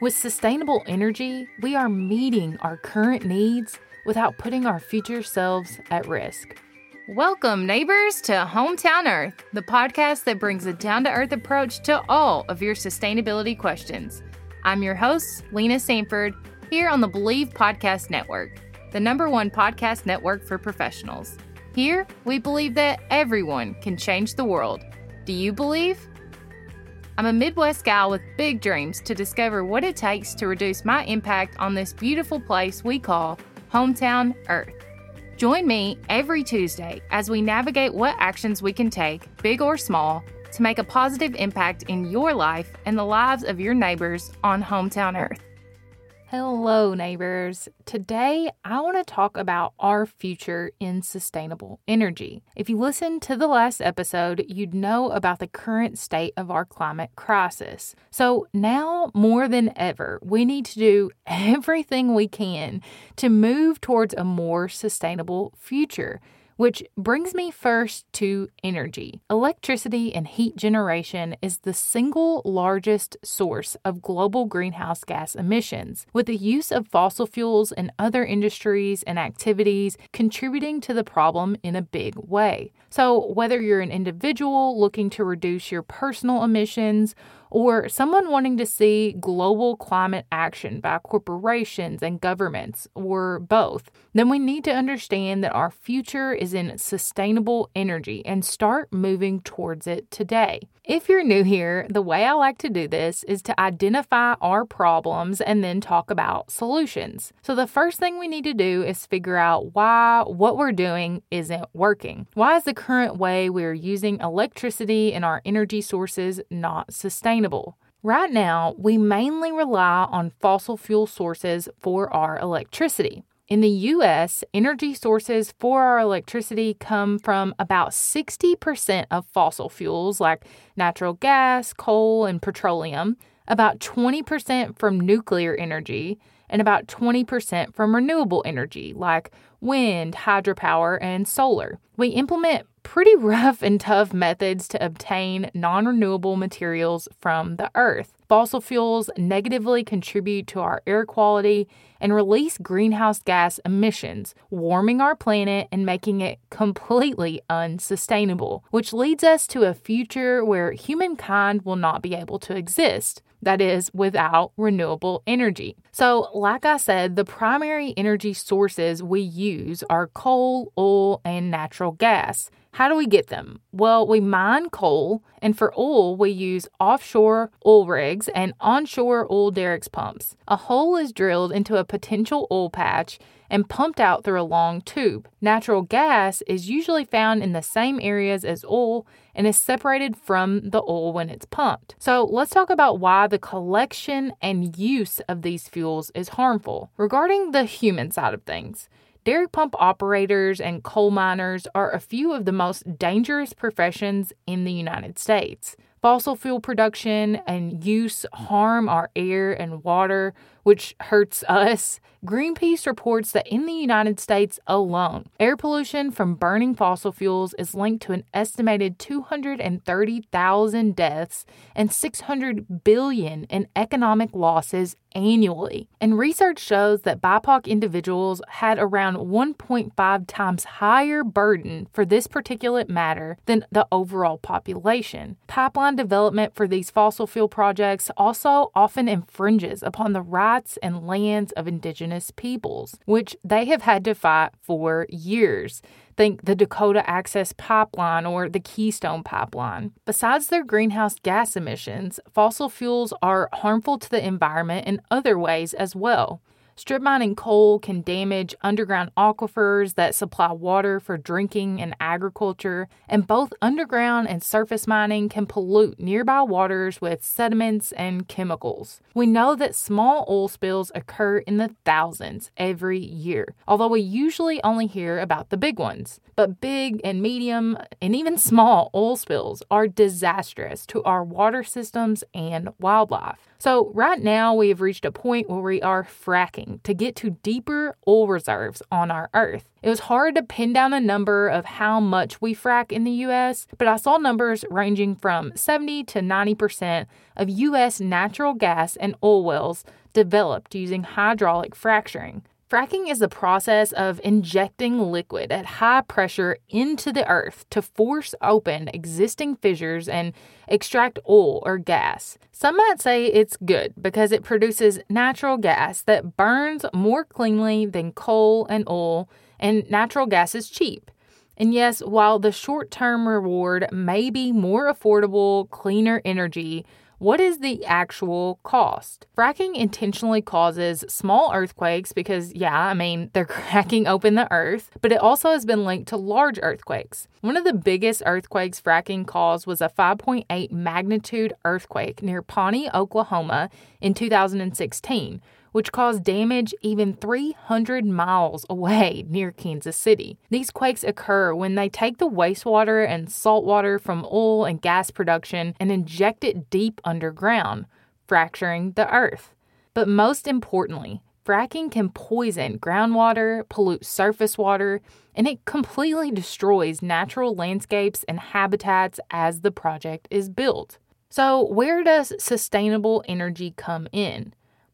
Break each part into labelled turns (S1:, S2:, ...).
S1: With sustainable energy, we are meeting our current needs without putting our future selves at risk.
S2: Welcome, neighbors, to Hometown Earth, the podcast that brings a down to earth approach to all of your sustainability questions. I'm your host, Lena Sanford, here on the Bleav Podcast Network, the number one podcast network for professionals. Here, we believe that everyone can change the world. Do you believe? I'm a Midwest gal with big dreams to discover what it takes to reduce my impact on this beautiful place we call Hometown Earth. Join me every Tuesday as we navigate what actions we can take, big or small, to make a positive impact in your life and the lives of your neighbors on Hometown Earth.
S1: Hello, neighbors. Today, I want to talk about our future in sustainable energy. If you listened to the last episode, you'd know about the current state of our climate crisis. So, now more than ever, we need to do everything we can to move towards a more sustainable future. Which brings me first to energy. Electricity and heat generation is the single largest source of global greenhouse gas emissions, with the use of fossil fuels and other industries and activities contributing to the problem in a big way. So, whether you're an individual looking to reduce your personal emissions, or someone wanting to see global climate action by corporations and governments, or both, then we need to understand that our future is in sustainable energy and start moving towards it today. If you're new here, the way I like to do this is to identify our problems and then talk about solutions. So, the first thing we need to do is figure out why what we're doing isn't working. Why is the current way we're using electricity and our energy sources not sustainable? Right now, we mainly rely on fossil fuel sources for our electricity. In the US, energy sources for our electricity come from about 60% of fossil fuels like natural gas, coal, and petroleum, about 20% from nuclear energy, and about 20% from renewable energy like wind, hydropower, and solar. We implement pretty rough and tough methods to obtain non renewable materials from the earth. Fossil fuels negatively contribute to our air quality and release greenhouse gas emissions, warming our planet and making it completely unsustainable, which leads us to a future where humankind will not be able to exist that is, without renewable energy. So, like I said, the primary energy sources we use are coal, oil, and natural gas. How do we get them? Well, we mine coal, and for oil, we use offshore oil rigs and onshore oil derricks pumps. A hole is drilled into a potential oil patch and pumped out through a long tube. Natural gas is usually found in the same areas as oil and is separated from the oil when it's pumped. So, let's talk about why the collection and use of these fuels is harmful. Regarding the human side of things, Derrick pump operators and coal miners are a few of the most dangerous professions in the United States. Fossil fuel production and use harm our air and water, which hurts us. Greenpeace reports that in the United States alone, air pollution from burning fossil fuels is linked to an estimated 230,000 deaths and 600 billion in economic losses annually. And research shows that BIPOC individuals had around 1.5 times higher burden for this particulate matter than the overall population. Pipeline development for these fossil fuel projects also often infringes upon the rights and lands of indigenous peoples, which they have had to fight for years. Think the Dakota Access Pipeline or the Keystone Pipeline. Besides their greenhouse gas emissions, fossil fuels are harmful to the environment in other ways as well. Strip mining coal can damage underground aquifers that supply water for drinking and agriculture, and both underground and surface mining can pollute nearby waters with sediments and chemicals. We know that small oil spills occur in the thousands every year, although we usually only hear about the big ones. But big and medium and even small oil spills are disastrous to our water systems and wildlife. So, right now, we have reached a point where we are fracking to get to deeper oil reserves on our Earth. It was hard to pin down a number of how much we frack in the US, but I saw numbers ranging from 70 to 90% of US natural gas and oil wells developed using hydraulic fracturing. Fracking is the process of injecting liquid at high pressure into the earth to force open existing fissures and extract oil or gas. Some might say it's good because it produces natural gas that burns more cleanly than coal and oil, and natural gas is cheap. And yes, while the short term reward may be more affordable, cleaner energy, what is the actual cost? Fracking intentionally causes small earthquakes because, yeah, I mean, they're cracking open the earth, but it also has been linked to large earthquakes. One of the biggest earthquakes fracking caused was a 5.8 magnitude earthquake near Pawnee, Oklahoma in 2016 which caused damage even 300 miles away near Kansas City. These quakes occur when they take the wastewater and salt water from oil and gas production and inject it deep underground, fracturing the earth. But most importantly, fracking can poison groundwater, pollute surface water, and it completely destroys natural landscapes and habitats as the project is built. So, where does sustainable energy come in?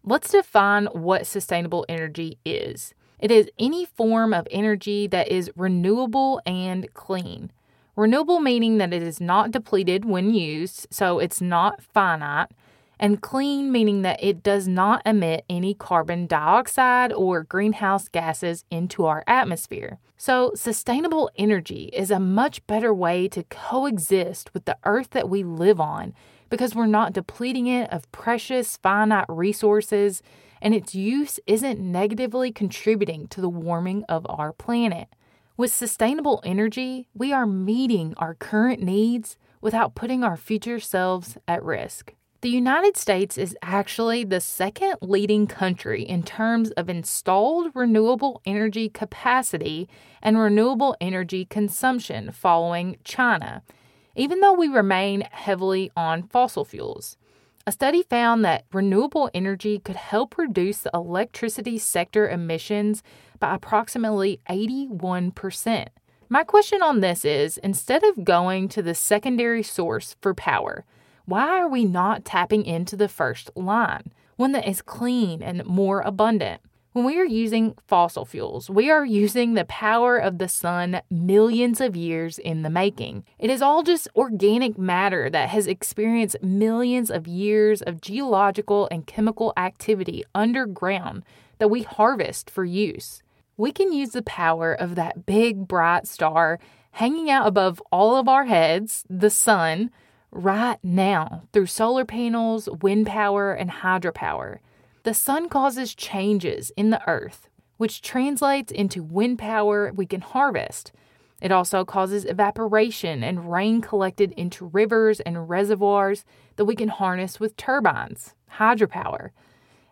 S1: Let's define what sustainable energy is. It is any form of energy that is renewable and clean. Renewable meaning that it is not depleted when used, so it's not finite, and clean meaning that it does not emit any carbon dioxide or greenhouse gases into our atmosphere. So, sustainable energy is a much better way to coexist with the earth that we live on because we're not depleting it of precious, finite resources, and its use isn't negatively contributing to the warming of our planet. With sustainable energy, we are meeting our current needs without putting our future selves at risk. The United States is actually the second leading country in terms of installed renewable energy capacity and renewable energy consumption following China even though we remain heavily on fossil fuels. A study found that renewable energy could help reduce the electricity sector emissions by approximately 81%. My question on this is instead of going to the secondary source for power, why are we not tapping into the first line, one that is clean and more abundant? When we are using fossil fuels, we are using the power of the sun millions of years in the making. It is all just organic matter that has experienced millions of years of geological and chemical activity underground that we harvest for use. We can use the power of that big bright star hanging out above all of our heads, the sun, right now through solar panels, wind power, and hydropower. The sun causes changes in the earth, which translates into wind power we can harvest. It also causes evaporation and rain collected into rivers and reservoirs that we can harness with turbines, hydropower,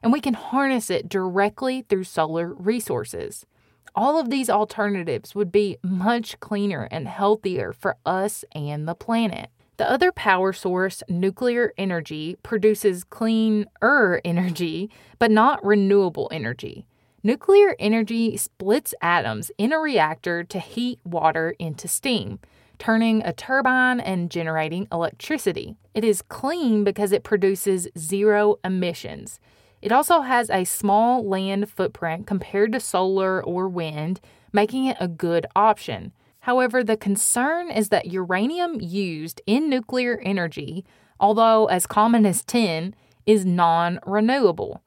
S1: and we can harness it directly through solar resources. All of these alternatives would be much cleaner and healthier for us and the planet. The other power source, nuclear energy, produces cleaner energy, but not renewable energy. Nuclear energy splits atoms in a reactor to heat water into steam, turning a turbine and generating electricity. It is clean because it produces zero emissions. It also has a small land footprint compared to solar or wind, making it a good option. However, the concern is that uranium used in nuclear energy, although as common as tin, is non renewable.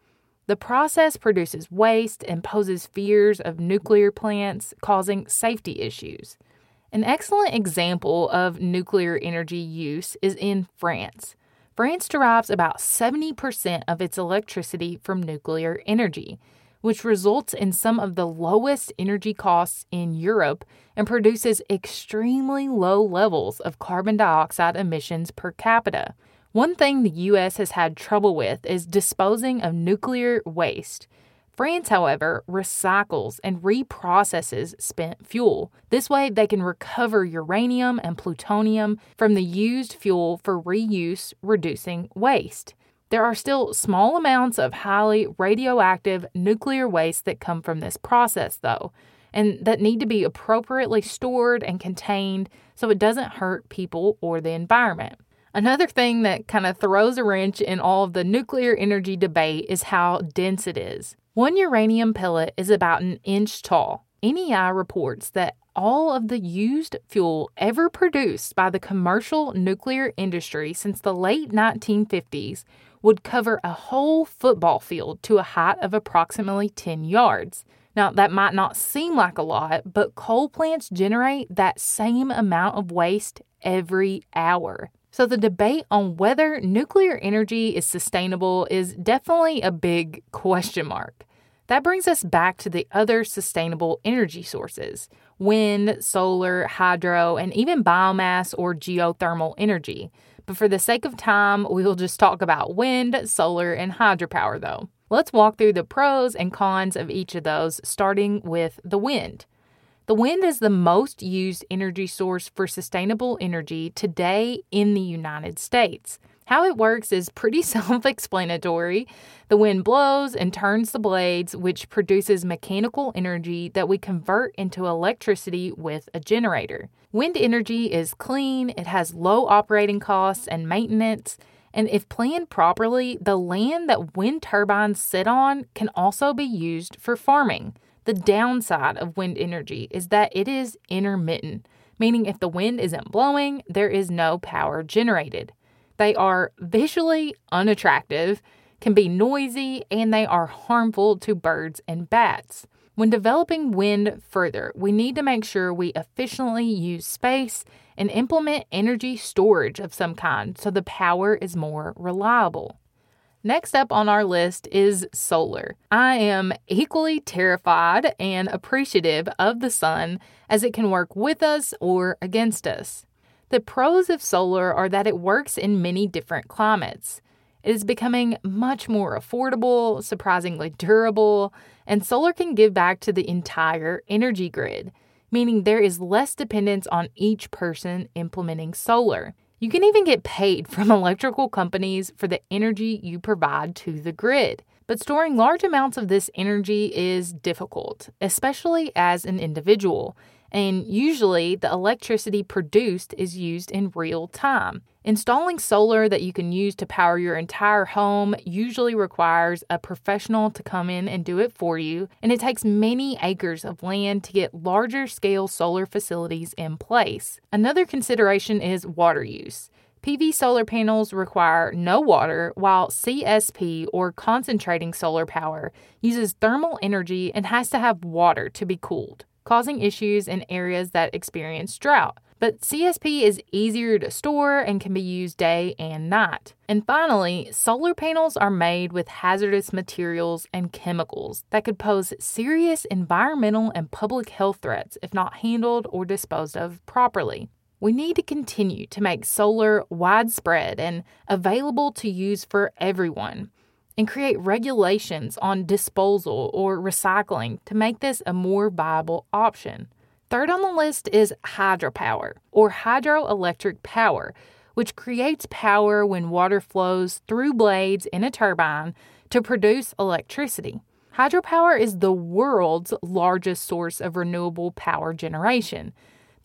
S1: The process produces waste and poses fears of nuclear plants, causing safety issues. An excellent example of nuclear energy use is in France. France derives about 70% of its electricity from nuclear energy which results in some of the lowest energy costs in Europe and produces extremely low levels of carbon dioxide emissions per capita. One thing the US has had trouble with is disposing of nuclear waste. France, however, recycles and reprocesses spent fuel. This way, they can recover uranium and plutonium from the used fuel for reuse, reducing waste. There are still small amounts of highly radioactive nuclear waste that come from this process, though, and that need to be appropriately stored and contained so it doesn't hurt people or the environment. Another thing that kind of throws a wrench in all of the nuclear energy debate is how dense it is. One uranium pellet is about an inch tall. NEI reports that all of the used fuel ever produced by the commercial nuclear industry since the late 1950s would cover a whole football field to a height of approximately 10 yards. Now, that might not seem like a lot, but coal plants generate that same amount of waste every hour. So, the debate on whether nuclear energy is sustainable is definitely a big question mark. That brings us back to the other sustainable energy sources wind, solar, hydro, and even biomass or geothermal energy. But for the sake of time, we will just talk about wind, solar, and hydropower though. Let's walk through the pros and cons of each of those, starting with the wind. The wind is the most used energy source for sustainable energy today in the United States. How it works is pretty self explanatory. The wind blows and turns the blades, which produces mechanical energy that we convert into electricity with a generator. Wind energy is clean, it has low operating costs and maintenance, and if planned properly, the land that wind turbines sit on can also be used for farming. The downside of wind energy is that it is intermittent, meaning if the wind isn't blowing, there is no power generated. They are visually unattractive, can be noisy, and they are harmful to birds and bats. When developing wind further, we need to make sure we efficiently use space and implement energy storage of some kind so the power is more reliable. Next up on our list is solar. I am equally terrified and appreciative of the sun as it can work with us or against us. The pros of solar are that it works in many different climates. It is becoming much more affordable, surprisingly durable, and solar can give back to the entire energy grid, meaning there is less dependence on each person implementing solar. You can even get paid from electrical companies for the energy you provide to the grid. But storing large amounts of this energy is difficult, especially as an individual and usually the electricity produced is used in real time. Installing solar that you can use to power your entire home usually requires a professional to come in and do it for you, and it takes many acres of land to get larger scale solar facilities in place. Another consideration is water use. PV solar panels require no water, while CSP or concentrating solar power uses thermal energy and has to have water to be cooled causing issues in areas that experience drought. But CSP is easier to store and can be used day and night. And finally, solar panels are made with hazardous materials and chemicals that could pose serious environmental and public health threats if not handled or disposed of properly. We need to continue to make solar widespread and available to use for everyone and create regulations on disposal or recycling to make this a more viable option. Third on the list is hydropower or hydroelectric power, which creates power when water flows through blades in a turbine to produce electricity. Hydropower is the world's largest source of renewable power generation.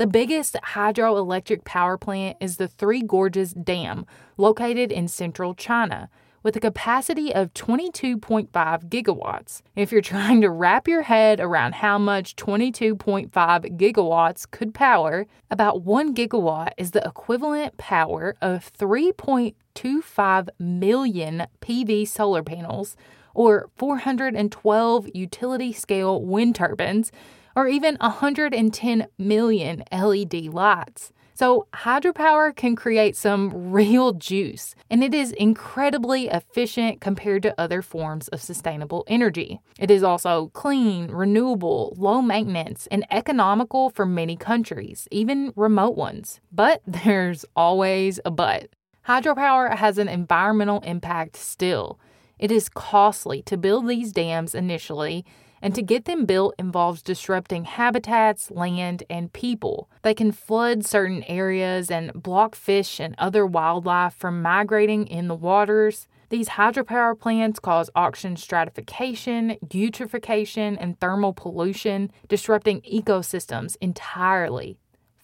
S1: The biggest hydroelectric power plant is the Three Gorges Dam, located in central China with a capacity of 22.5 gigawatts. If you're trying to wrap your head around how much 22.5 gigawatts could power, about 1 gigawatt is the equivalent power of 3.25 million PV solar panels or 412 utility scale wind turbines or even 110 million LED lights. So, hydropower can create some real juice, and it is incredibly efficient compared to other forms of sustainable energy. It is also clean, renewable, low maintenance, and economical for many countries, even remote ones. But there's always a but. Hydropower has an environmental impact still. It is costly to build these dams initially, and to get them built involves disrupting habitats, land, and people. They can flood certain areas and block fish and other wildlife from migrating in the waters. These hydropower plants cause oxygen stratification, eutrophication, and thermal pollution, disrupting ecosystems entirely.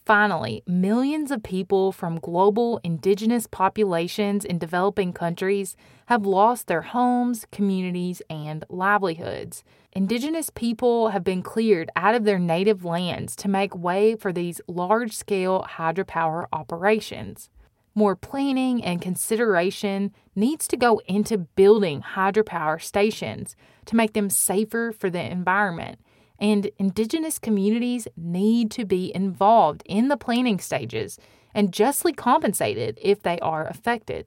S1: Finally, millions of people from global indigenous populations in developing countries have lost their homes, communities, and livelihoods. Indigenous people have been cleared out of their native lands to make way for these large scale hydropower operations. More planning and consideration needs to go into building hydropower stations to make them safer for the environment and Indigenous communities need to be involved in the planning stages and justly compensated if they are affected.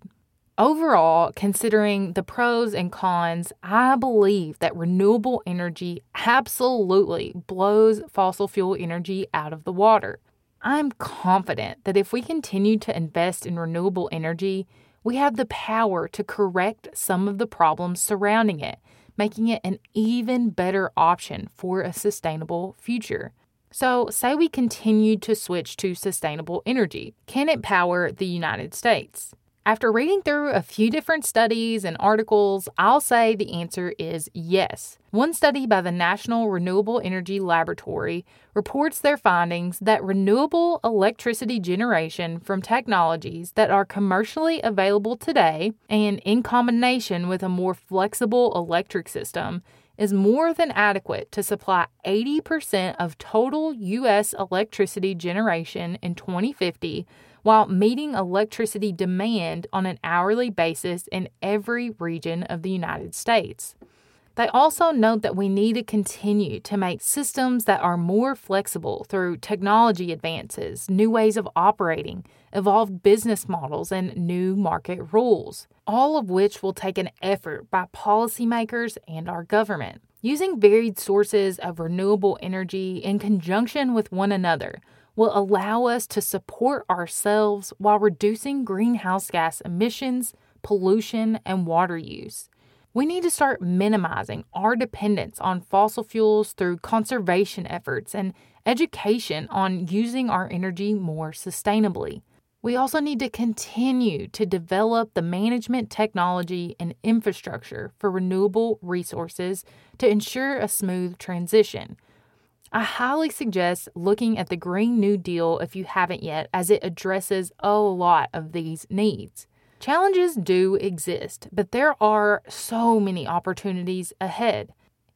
S1: Overall, considering the pros and cons, I believe that renewable energy absolutely blows fossil fuel energy out of the water. I'm confident that if we continue to invest in renewable energy, we have the power to correct some of the problems surrounding it making it an even better option for a sustainable future. So, say we continue to switch to sustainable energy. Can it power the United States? After reading through a few different studies and articles, I'll say the answer is yes. One study by the National Renewable Energy Laboratory reports their findings that renewable electricity generation from technologies that are commercially available today and in combination with a more flexible electric system is more than adequate to supply 80% of total U.S. electricity generation in 2050 while meeting electricity demand on an hourly basis in every region of the United States. They also note that we need to continue to make systems that are more flexible through technology advances, new ways of operating, evolved business models, and new market rules, all of which will take an effort by policymakers and our government. Using varied sources of renewable energy in conjunction with one another will allow us to support ourselves while reducing greenhouse gas emissions, pollution, and water use. We need to start minimizing our dependence on fossil fuels through conservation efforts and education on using our energy more sustainably. We also need to continue to develop the management technology and infrastructure for renewable resources to ensure a smooth transition. I highly suggest looking at the Green New Deal if you haven't yet, as it addresses a lot of these needs. Challenges do exist, but there are so many opportunities ahead.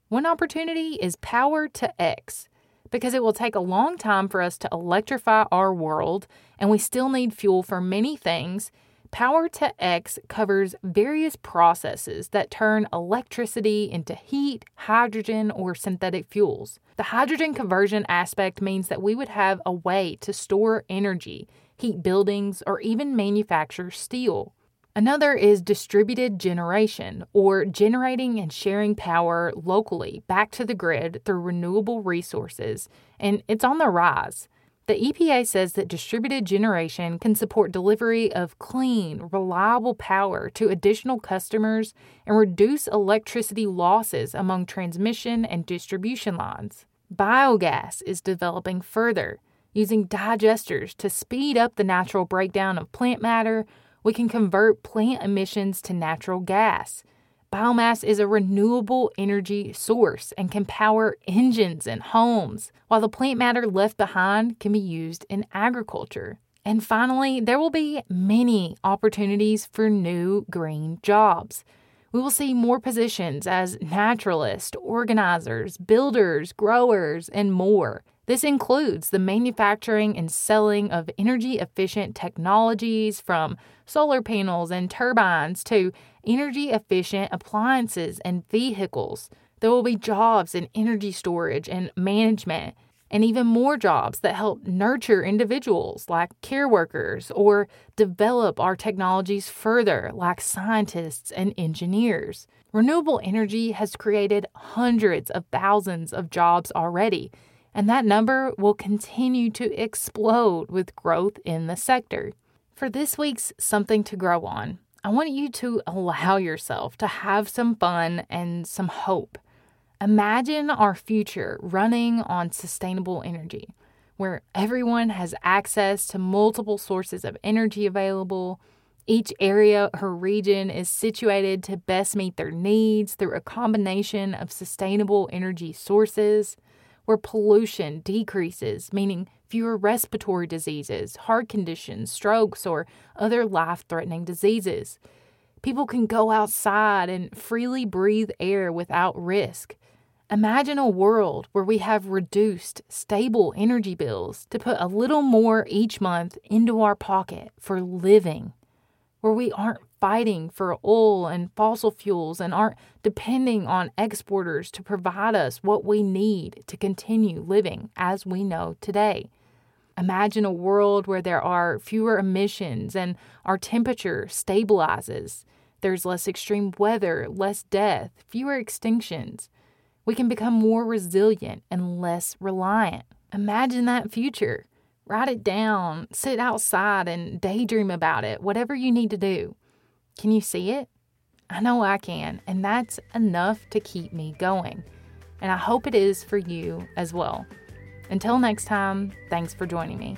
S1: One opportunity is Power to X, because it will take a long time for us to electrify our world, and we still need fuel for many things, Power to X covers various processes that turn electricity into heat, hydrogen, or synthetic fuels. The hydrogen conversion aspect means that we would have a way to store energy, heat buildings, or even manufacture steel. Another is distributed generation, or generating and sharing power locally back to the grid through renewable resources, and it's on the rise. The EPA says that distributed generation can support delivery of clean, reliable power to additional customers and reduce electricity losses among transmission and distribution lines. Biogas is developing further. Using digesters to speed up the natural breakdown of plant matter, we can convert plant emissions to natural gas. Biomass is a renewable energy source and can power engines and homes, while the plant matter left behind can be used in agriculture. And finally, there will be many opportunities for new green jobs. We will see more positions as naturalists, organizers, builders, growers, and more. This includes the manufacturing and selling of energy efficient technologies from solar panels and turbines to energy efficient appliances and vehicles. There will be jobs in energy storage and management, and even more jobs that help nurture individuals like care workers or develop our technologies further like scientists and engineers. Renewable energy has created hundreds of thousands of jobs already and that number will continue to explode with growth in the sector. For this week's Something to Grow On, I want you to allow yourself to have some fun and some hope. Imagine our future running on sustainable energy, where everyone has access to multiple sources of energy available, Each area or region is situated to best meet their needs through a combination of sustainable energy sources, where pollution decreases, meaning fewer respiratory diseases, heart conditions, strokes, or other life threatening diseases. People can go outside and freely breathe air without risk. Imagine a world where we have reduced, stable energy bills to put a little more each month into our pocket for living where we aren't fighting for oil and fossil fuels and aren't depending on exporters to provide us what we need to continue living as we know today. Imagine a world where there are fewer emissions and our temperature stabilizes. There's less extreme weather, less death, fewer extinctions. We can become more resilient and less reliant. Imagine that future Write it down, sit outside and daydream about it, whatever you need to do. Can you see it? I know I can, and that's enough to keep me going. And I hope it is for you as well. Until next time, thanks for joining me.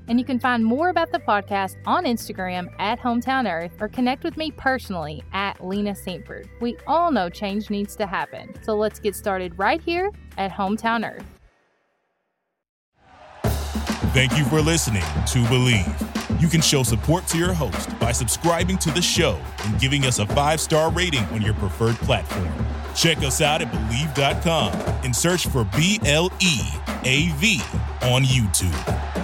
S2: And you can find more about the podcast on Instagram at Hometown Earth or connect with me personally at Lena Saintford. We all know change needs to happen. So let's get started right here at Hometown Earth.
S3: Thank you for listening to Bleav. You can show support to your host by subscribing to the show and giving us a five star rating on your preferred platform. Check us out at Bleav.com and search for B L E A V on YouTube.